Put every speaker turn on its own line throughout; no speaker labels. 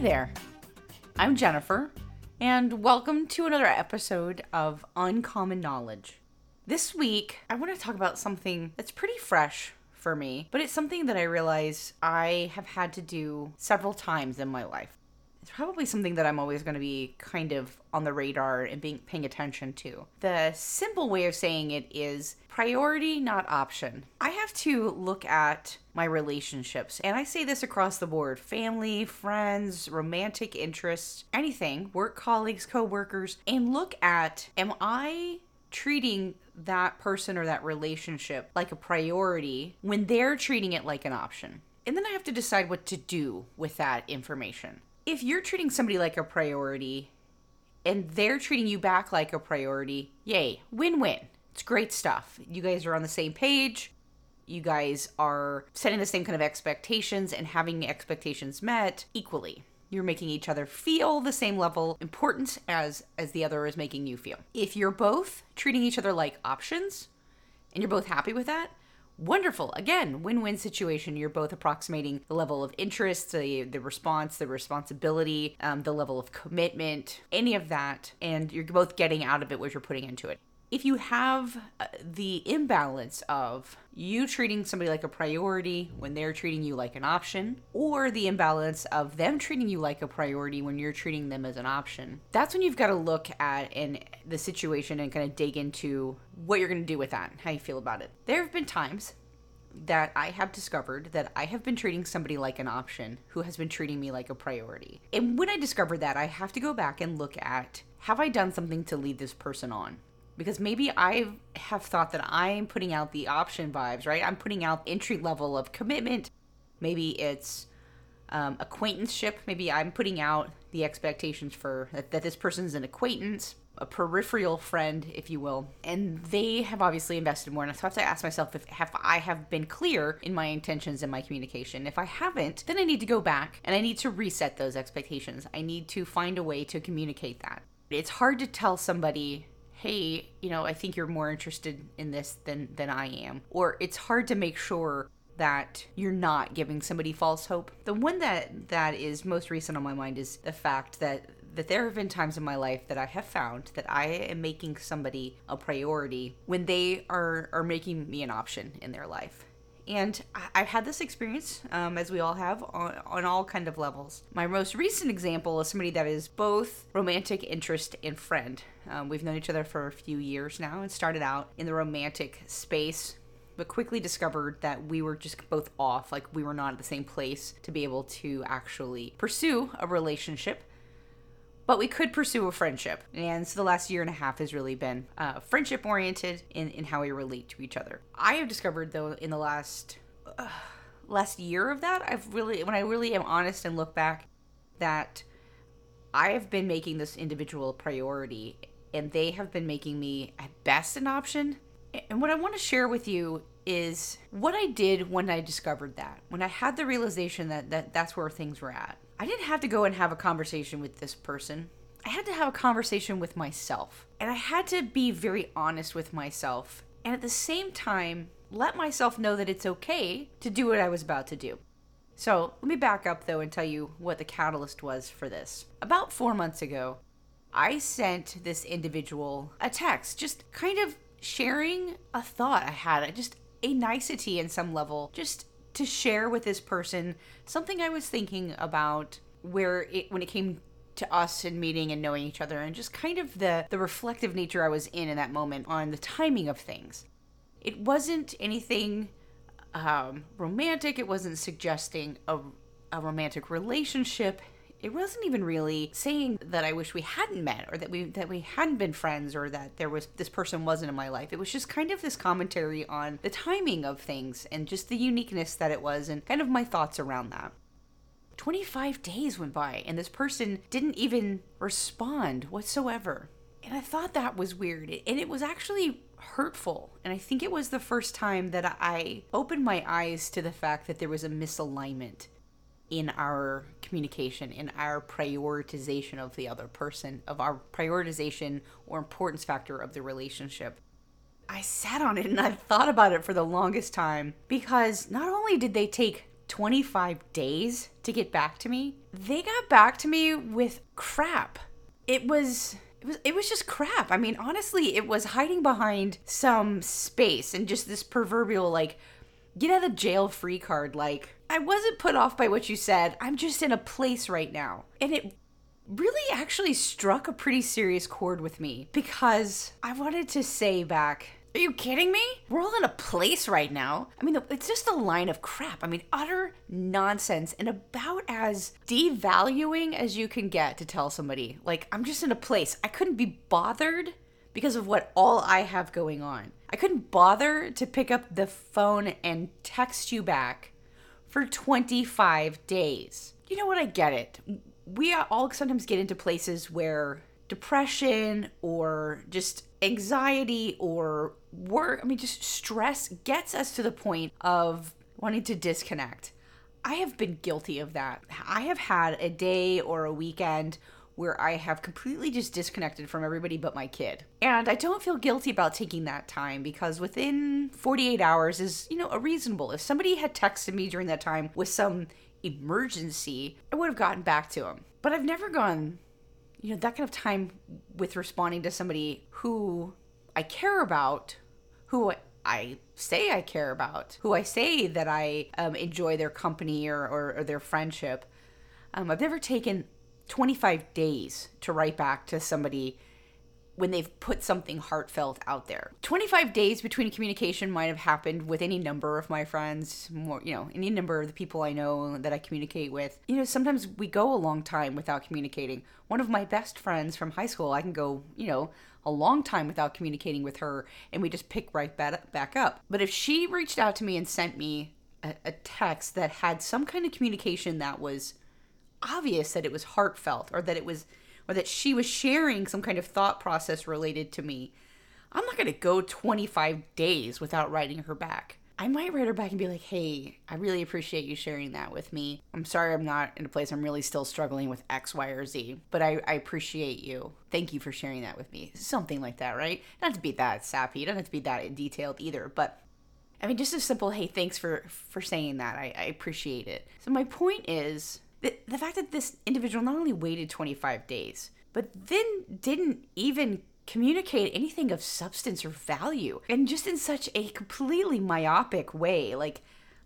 There. I'm Jennifer, and welcome to another episode of Uncommon Knowledge. This week, I want to talk about something that's pretty fresh for me, but it's something that I realize I have had to do several times in my life. It's probably something that I'm always going to be kind of on the radar and being paying attention to. The simple way of saying it is priority, not option. I have to look at my relationships, and I say this across the board family, friends, romantic interests, anything, work colleagues, co workers, and look at am I treating that person or that relationship like a priority when they're treating it like an option? And then I have to decide what to do with that information if you're treating somebody like a priority and they're treating you back like a priority, yay, win win. It's great stuff. You guys are on the same page. You guys are setting the same kind of expectations and having expectations met equally. You're making each other feel the same level importance as as the other is making you feel. If you're both treating each other like options and you're both happy with that, wonderful. Again, win win situation. You're both approximating the level of interest, the, the response, the responsibility, um, the level of commitment, any of that. And you're both getting out of it what you're putting into it. If you have uh, the imbalance of you treating somebody like a priority when they're treating you like an option, or the imbalance of them treating you like a priority when you're treating them as an option, that's when you've got to look at in the situation and kind of dig into what you're going to do with that, how you feel about it. There have been times that I have discovered that I have been treating somebody like an option who has been treating me like a priority. And when I discover that, I have to go back and look at have I done something to lead this person on? Because maybe I have thought that I'm putting out the option vibes, right? I'm putting out entry level of commitment. Maybe it's um, acquaintanceship. Maybe I'm putting out the expectations for that, that this person's an acquaintance a peripheral friend, if you will, and they have obviously invested more. And so I have to ask myself if have I have been clear in my intentions and my communication. If I haven't, then I need to go back and I need to reset those expectations. I need to find a way to communicate that. It's hard to tell somebody hey you know i think you're more interested in this than than i am or it's hard to make sure that you're not giving somebody false hope. The one that that is most recent on my mind is the fact that that there have been times in my life that I have found that I am making somebody a priority when they are are making me an option in their life. And I've had this experience, um, as we all have, on, on all kind of levels. My most recent example is somebody that is both romantic interest and friend. Um, we've known each other for a few years now and started out in the romantic space but quickly discovered that we were just both off. Like, we were not at the same place to be able to actually pursue a relationship but we could pursue a friendship. And so the last year and a half has really been uh, friendship oriented in, in how we relate to each other. I have discovered, though, in the last. Uh, last year of that i've really when i really am honest and look back that i have been making this individual a priority and they have been making me at best an option and what i want to share with you is what i did when i discovered that when i had the realization that, that that's where things were at I didn't have to go and have a conversation with this person. I had to have a conversation with myself. And I had to be very honest with myself. And at the same time, let myself know that it's okay to do what I was about to do. So let me back up though and tell you what the catalyst was for this. About four months ago, I sent this individual a text, just kind of sharing a thought I had, just a nicety in some level, just to share with this person something I was thinking about where it when it came to us and meeting and knowing each other and just kind of the the reflective nature I was in in that moment on the timing of things. It wasn't anything um, romantic. It wasn't suggesting a, a romantic relationship it wasn't even really saying that I wish we hadn't met or that we that we hadn't been friends or that there was this person wasn't in my life. It was just kind of this commentary on the timing of things and just the uniqueness that it was and kind of my thoughts around that. 25 days went by and this person didn't even respond whatsoever. And I thought that was weird. And it was actually hurtful. And I think it was the first time that I opened my eyes to the fact that there was a misalignment in our communication, in our prioritization of the other person, of our prioritization or importance factor of the relationship. I sat on it and I thought about it for the longest time because not only did they take 25 days to get back to me. They got back to me with crap. It was it was it was just crap. I mean, honestly, it was hiding behind some space and just this proverbial like get out of jail free card like I wasn't put off by what you said. I'm just in a place right now. And it really actually struck a pretty serious chord with me because I wanted to say back are you kidding me? We're all in a place right now. I mean, it's just a line of crap. I mean, utter nonsense and about as devaluing as you can get to tell somebody, like, I'm just in a place. I couldn't be bothered because of what all I have going on. I couldn't bother to pick up the phone and text you back for 25 days. You know what? I get it. We all sometimes get into places where depression or just anxiety or work, I mean, just stress gets us to the point of wanting to disconnect. I have been guilty of that. I have had a day or a weekend where I have completely just disconnected from everybody but my kid. And I don't feel guilty about taking that time because within 48 hours is, you know, a reasonable. If somebody had texted me during that time with some emergency, I would have gotten back to them. But I've never gone, you know, that kind of time with responding to somebody who I care about, who I say I care about, who I say that I um, enjoy their company or, or, or their friendship. Um, I've never taken 25 days to write back to somebody when they've put something heartfelt out there. 25 days between communication might have happened with any number of my friends, more, you know, any number of the people I know that I communicate with. You know, sometimes we go a long time without communicating. One of my best friends from high school, I can go, you know, a long time without communicating with her and we just pick right back up. But if she reached out to me and sent me a, a text that had some kind of communication that was obvious that it was heartfelt or that it was or that she was sharing some kind of thought process related to me, I'm not going to go 25 days without writing her back. I might write her back and be like, hey, I really appreciate you sharing that with me. I'm sorry I'm not in a place I'm really still struggling with X, Y, or Z, but I, I appreciate you. Thank you for sharing that with me. Something like that, right? Not to be that sappy, don't have to be that detailed either, but I mean, just a simple, hey, thanks for for saying that. I, I appreciate it. So my point is the, fact that this individual not only waited 25 days, but then didn't even communicate anything of substance or value and just in such a completely myopic way like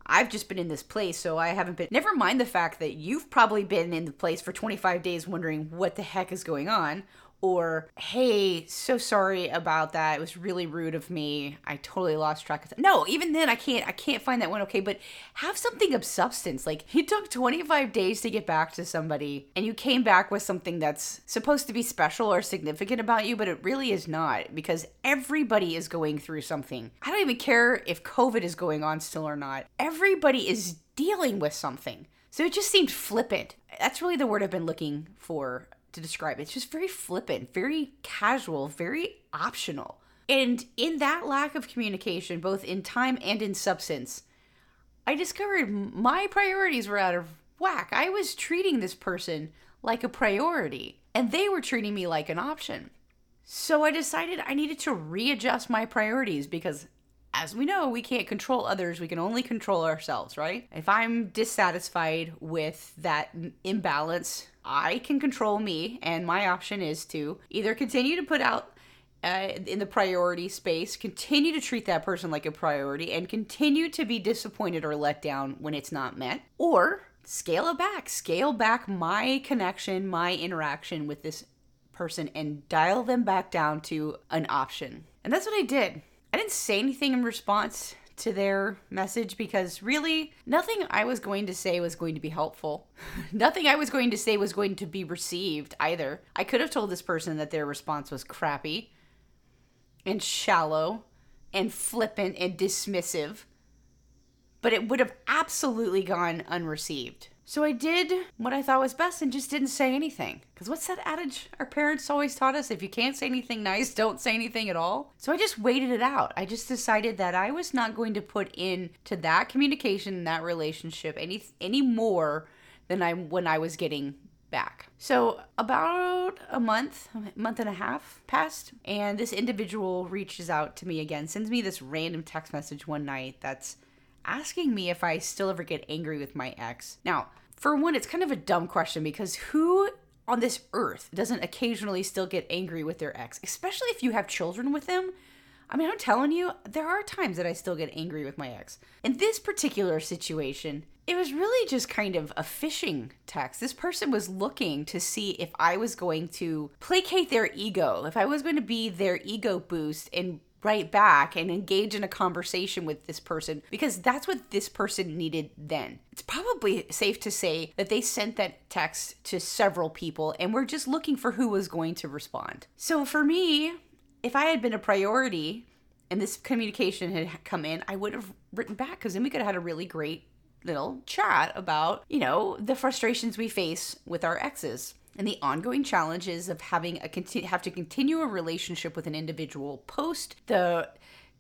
I've just been in this place, so I haven't been. Never mind the fact that you've probably been in the place for 25 days wondering what the heck is going on, or hey so sorry about that. It was really rude of me. I totally lost track of that no even then i can't i can't find that one okay but have something of substance. Like it took 25 days to get back to somebody and you came back with something that's supposed to be special or significant about you but it really is not because everybody is going through something. I don't even care if covid is going on still or not. Everybody is dealing with something. So it just seemed flippant. That's really the word I've been looking for to describe. It's just very flippant, very casual, very optional. And in that lack of communication, both in time and in substance, I discovered my priorities were out of whack. I was treating this person like a priority, and they were treating me like an option. So I decided I needed to readjust my priorities because, as we know, we can't control others, we can only control ourselves, right? If I'm dissatisfied with that imbalance I can control me, and my option is to either continue to put out uh, in the priority space, continue to treat that person like a priority, and continue to be disappointed or let down when it's not met, or scale it back, scale back my connection, my interaction with this person, and dial them back down to an option. And that's what I did. I didn't say anything in response to their message because really nothing I was going to say was going to be helpful. nothing I was going to say was going to be received either. I could have told this person that their response was crappy and shallow and flippant and dismissive, but it would have absolutely gone unreceived. So I did what I thought was best and just didn't say anything. Because what's that adage our parents always taught us? If you can't say anything nice, don't say anything at all. So I just waited it out. I just decided that I was not going to put in to that communication, that relationship, any any more than I when I was getting back. So about a month, month and a half passed, and this individual reaches out to me again, sends me this random text message one night that's asking me if I still ever get angry with my ex. Now, for one, it's kind of a dumb question because who on this earth doesn't occasionally still get angry with their ex, especially if you have children with them? I mean, I'm telling you, there are times that I still get angry with my ex. In this particular situation, it was really just kind of a fishing text. This person was looking to see if I was going to placate their ego, if I was going to be their ego boost and write back and engage in a conversation with this person because that's what this person needed then. It's probably safe to say that they sent that text to several people and we're just looking for who was going to respond. So for me, if I had been a priority and this communication had come in, I would have written back because then we could have had a really great little chat about, you know, the frustrations we face with our exes and the ongoing challenges of having a continue have to continue a relationship with an individual post the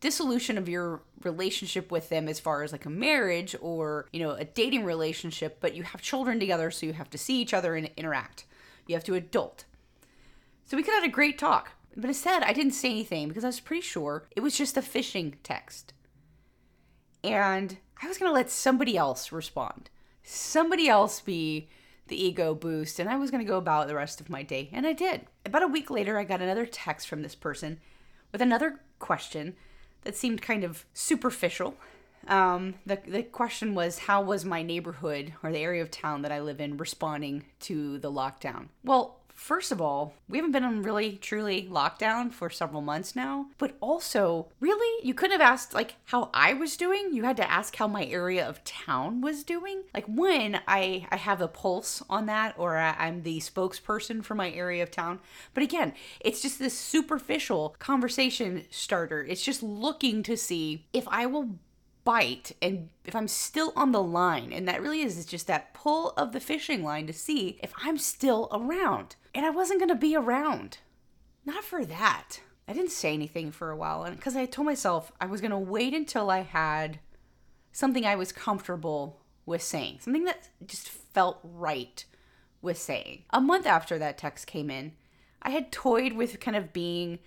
dissolution of your relationship with them as far as like a marriage or you know a dating relationship but you have children together so you have to see each other and interact. You have to adult. So we could have had a great talk but instead i didn't say anything because i was pretty sure it was just a fishing text. And i was going to let somebody else respond. Somebody else be the ego boost, and I was going to go about the rest of my day. And I did. About a week later, I got another text from this person with another question that seemed kind of superficial. Um, the, the question was How was my neighborhood or the area of town that I live in responding to the lockdown? Well, First of all, we haven't been on really truly lockdown for several months now. But also, really, you couldn't have asked like how I was doing. You had to ask how my area of town was doing. Like when I I have a pulse on that, or I'm the spokesperson for my area of town. But again, it's just this superficial conversation starter. It's just looking to see if I will bite and if I'm still on the line. And that really is just that pull of the fishing line to see if I'm still around. And I wasn't going to be around. Not for that. I didn't say anything for a while and because I told myself I was going to wait until I had something I was comfortable with saying, something that just felt right with saying. A month after that text came in, I had toyed with kind of being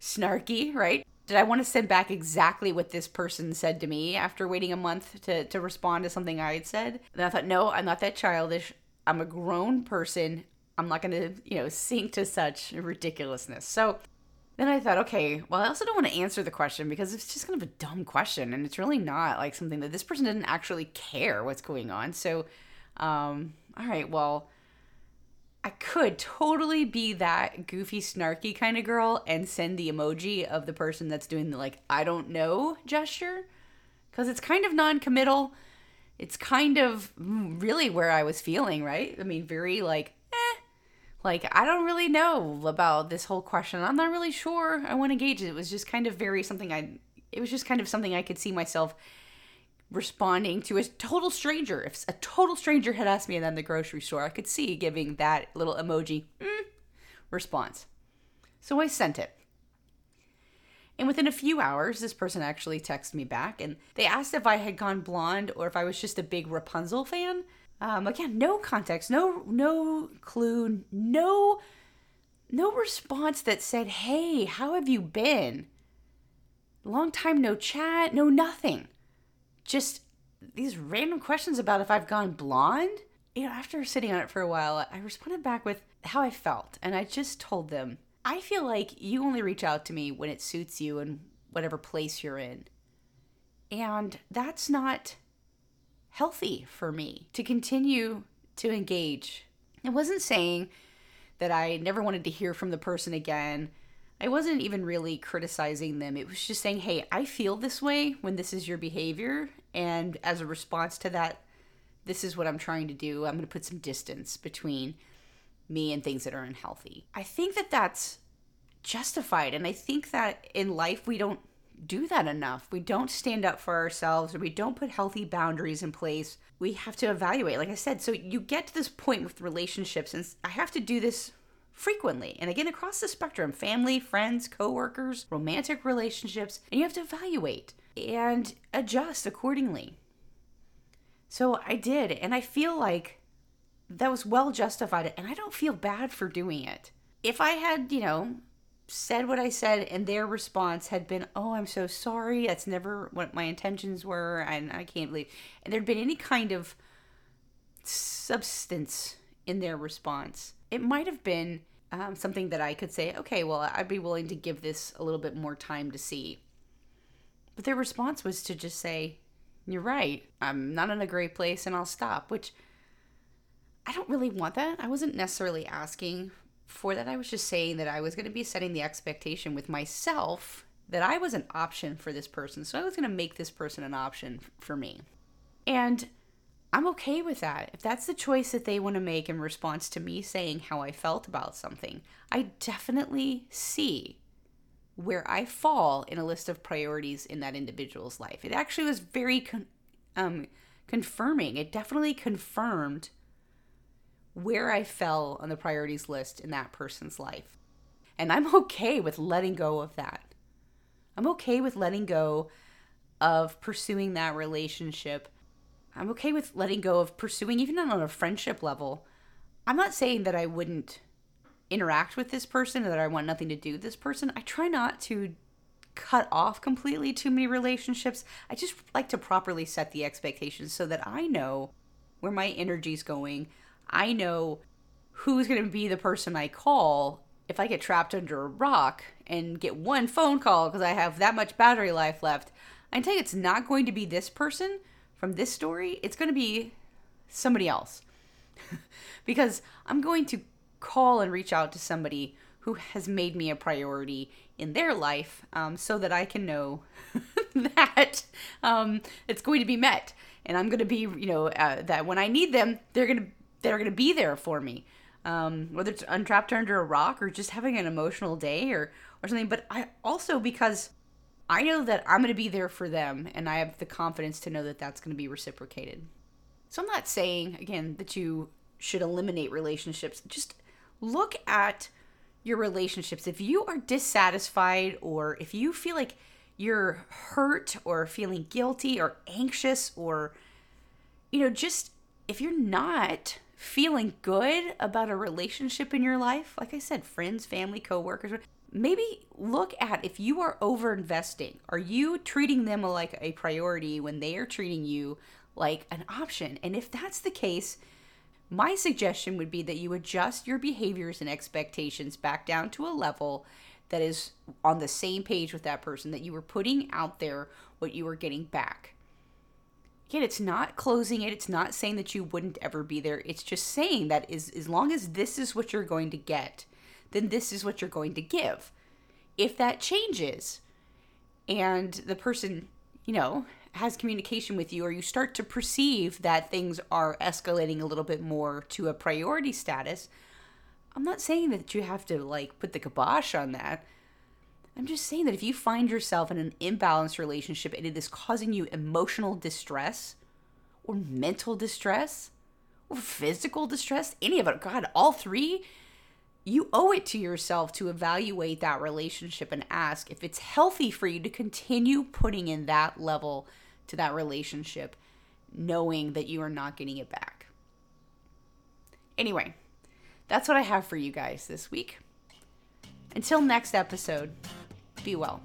snarky, right? Did I want to send back exactly what this person said to me after waiting a month to, to respond to something I had said? And I thought, no, I'm not that childish. I'm a grown person. I'm not going to, you know, sink to such ridiculousness. So then I thought, okay, well, I also don't want to answer the question because it's just kind of a dumb question. And it's really not like something that this person didn't actually care what's going on. So, um, all right, well, I could totally be that goofy, snarky kind of girl and send the emoji of the person that's doing the like, I don't know gesture. Because it's kind of non committal. It's kind of really where I was feeling, right? I mean, very like, eh. Like, I don't really know about this whole question. I'm not really sure I want to engage it. It was just kind of very something I, it was just kind of something I could see myself responding to a total stranger. If a total stranger had asked me in the grocery store, I could see giving that little emoji mm, response. So I sent it. And within a few hours, this person actually texted me back and they asked if I had gone blonde or if I was just a big Rapunzel fan. Um, again, no context, no no clue, no no response that said, "Hey, how have you been?" Long time no chat, no nothing just these random questions about if I've gone blonde. You know, after sitting on it for a while, I responded back with how I felt. And I just told them, I feel like you only reach out to me when it suits you and whatever place you're in. And that's not healthy for me to continue to engage. I wasn't saying that I never wanted to hear from the person again I wasn't even really criticizing them. It was just saying, hey, I feel this way when this is your behavior. And as a response to that, this is what I'm trying to do. I'm going to put some distance between me and things that are unhealthy. I think that that's justified. And I think that in life, we don't do that enough. We don't stand up for ourselves or we don't put healthy boundaries in place. We have to evaluate, like I said. So you get to this point with relationships, and I have to do this frequently. And again, across the spectrum family, friends, coworkers, romantic relationships, and you have to evaluate and adjust accordingly. So I did, and I feel like that was well justified, and I don't feel bad for doing it. If I had, you know, said what I said, and their response had been, "Oh, I'm so sorry. That's never what my intentions were, and I can't believe." And there'd been any kind of substance in their response. It might have been um, something that I could say, "Okay, well, I'd be willing to give this a little bit more time to see." But their response was to just say, "You're right. I'm not in a great place, and I'll stop." Which I don't really want that. I wasn't necessarily asking for that. I was just saying that I was going to be setting the expectation with myself that I was an option for this person. So I was going to make this person an option for me. And I'm okay with that. If that's the choice that they want to make in response to me saying how I felt about something, I definitely see where I fall in a list of priorities in that individual's life. It actually was very con- um, confirming. It definitely confirmed where I fell on the priorities list in that person's life. And I'm okay with letting go of that. I'm okay with letting go of pursuing that relationship. I'm okay with letting go of pursuing, even on a friendship level. I'm not saying that I wouldn't interact with this person or that I want nothing to do with this person. I try not to cut off completely too many relationships. I just like to properly set the expectations so that I know where my energy's going. I know who's going to be the person I call if I get trapped under a rock and get one phone call because I have that much battery life left. I tell you it's not going to be this person from this story, it's going to be somebody else. because I'm going to call and reach out to somebody who has made me a priority in their life um, so that I can know that um, it's going to be met. And I'm going to be, you know, uh, that when I need them, they're going to that are going to be there for me. Um, whether it's untrapped under a rock or just having an emotional day or, or something. But I also, because I know that I'm going to be there for them and I have the confidence to know that that's going to be reciprocated. So I'm not saying, again, that you should eliminate relationships. Just look at your relationships. If you are dissatisfied or if you feel like you're hurt or feeling guilty or anxious or, you know, just if you're not feeling good about a relationship in your life, like I said, friends, family, coworkers, maybe look at if you are over investing. Are you treating them like a priority when they are treating you like an option? And if that's the case, my suggestion would be that you adjust your behaviors and expectations back down to a level that is on the same page with that person, that you were putting out there what you were getting back. Again, it's not closing it. It's not saying that you wouldn't ever be there. It's just saying that is as long as this is what you're going to get, then this is what you're going to give. If that changes and the person, you know, has communication with you or you start to perceive that things are escalating a little bit more to a priority status, I'm not saying that you have to like put the kibosh on that. I'm just saying that if you find yourself in an imbalanced relationship and it is causing you emotional distress or mental distress or physical distress, any of it, God, all three, you owe it to yourself to evaluate that relationship and ask if it's healthy for you to continue putting in that level to that relationship, knowing that you are not getting it back. Anyway, that's what I have for you guys this week. Until next episode. Be well.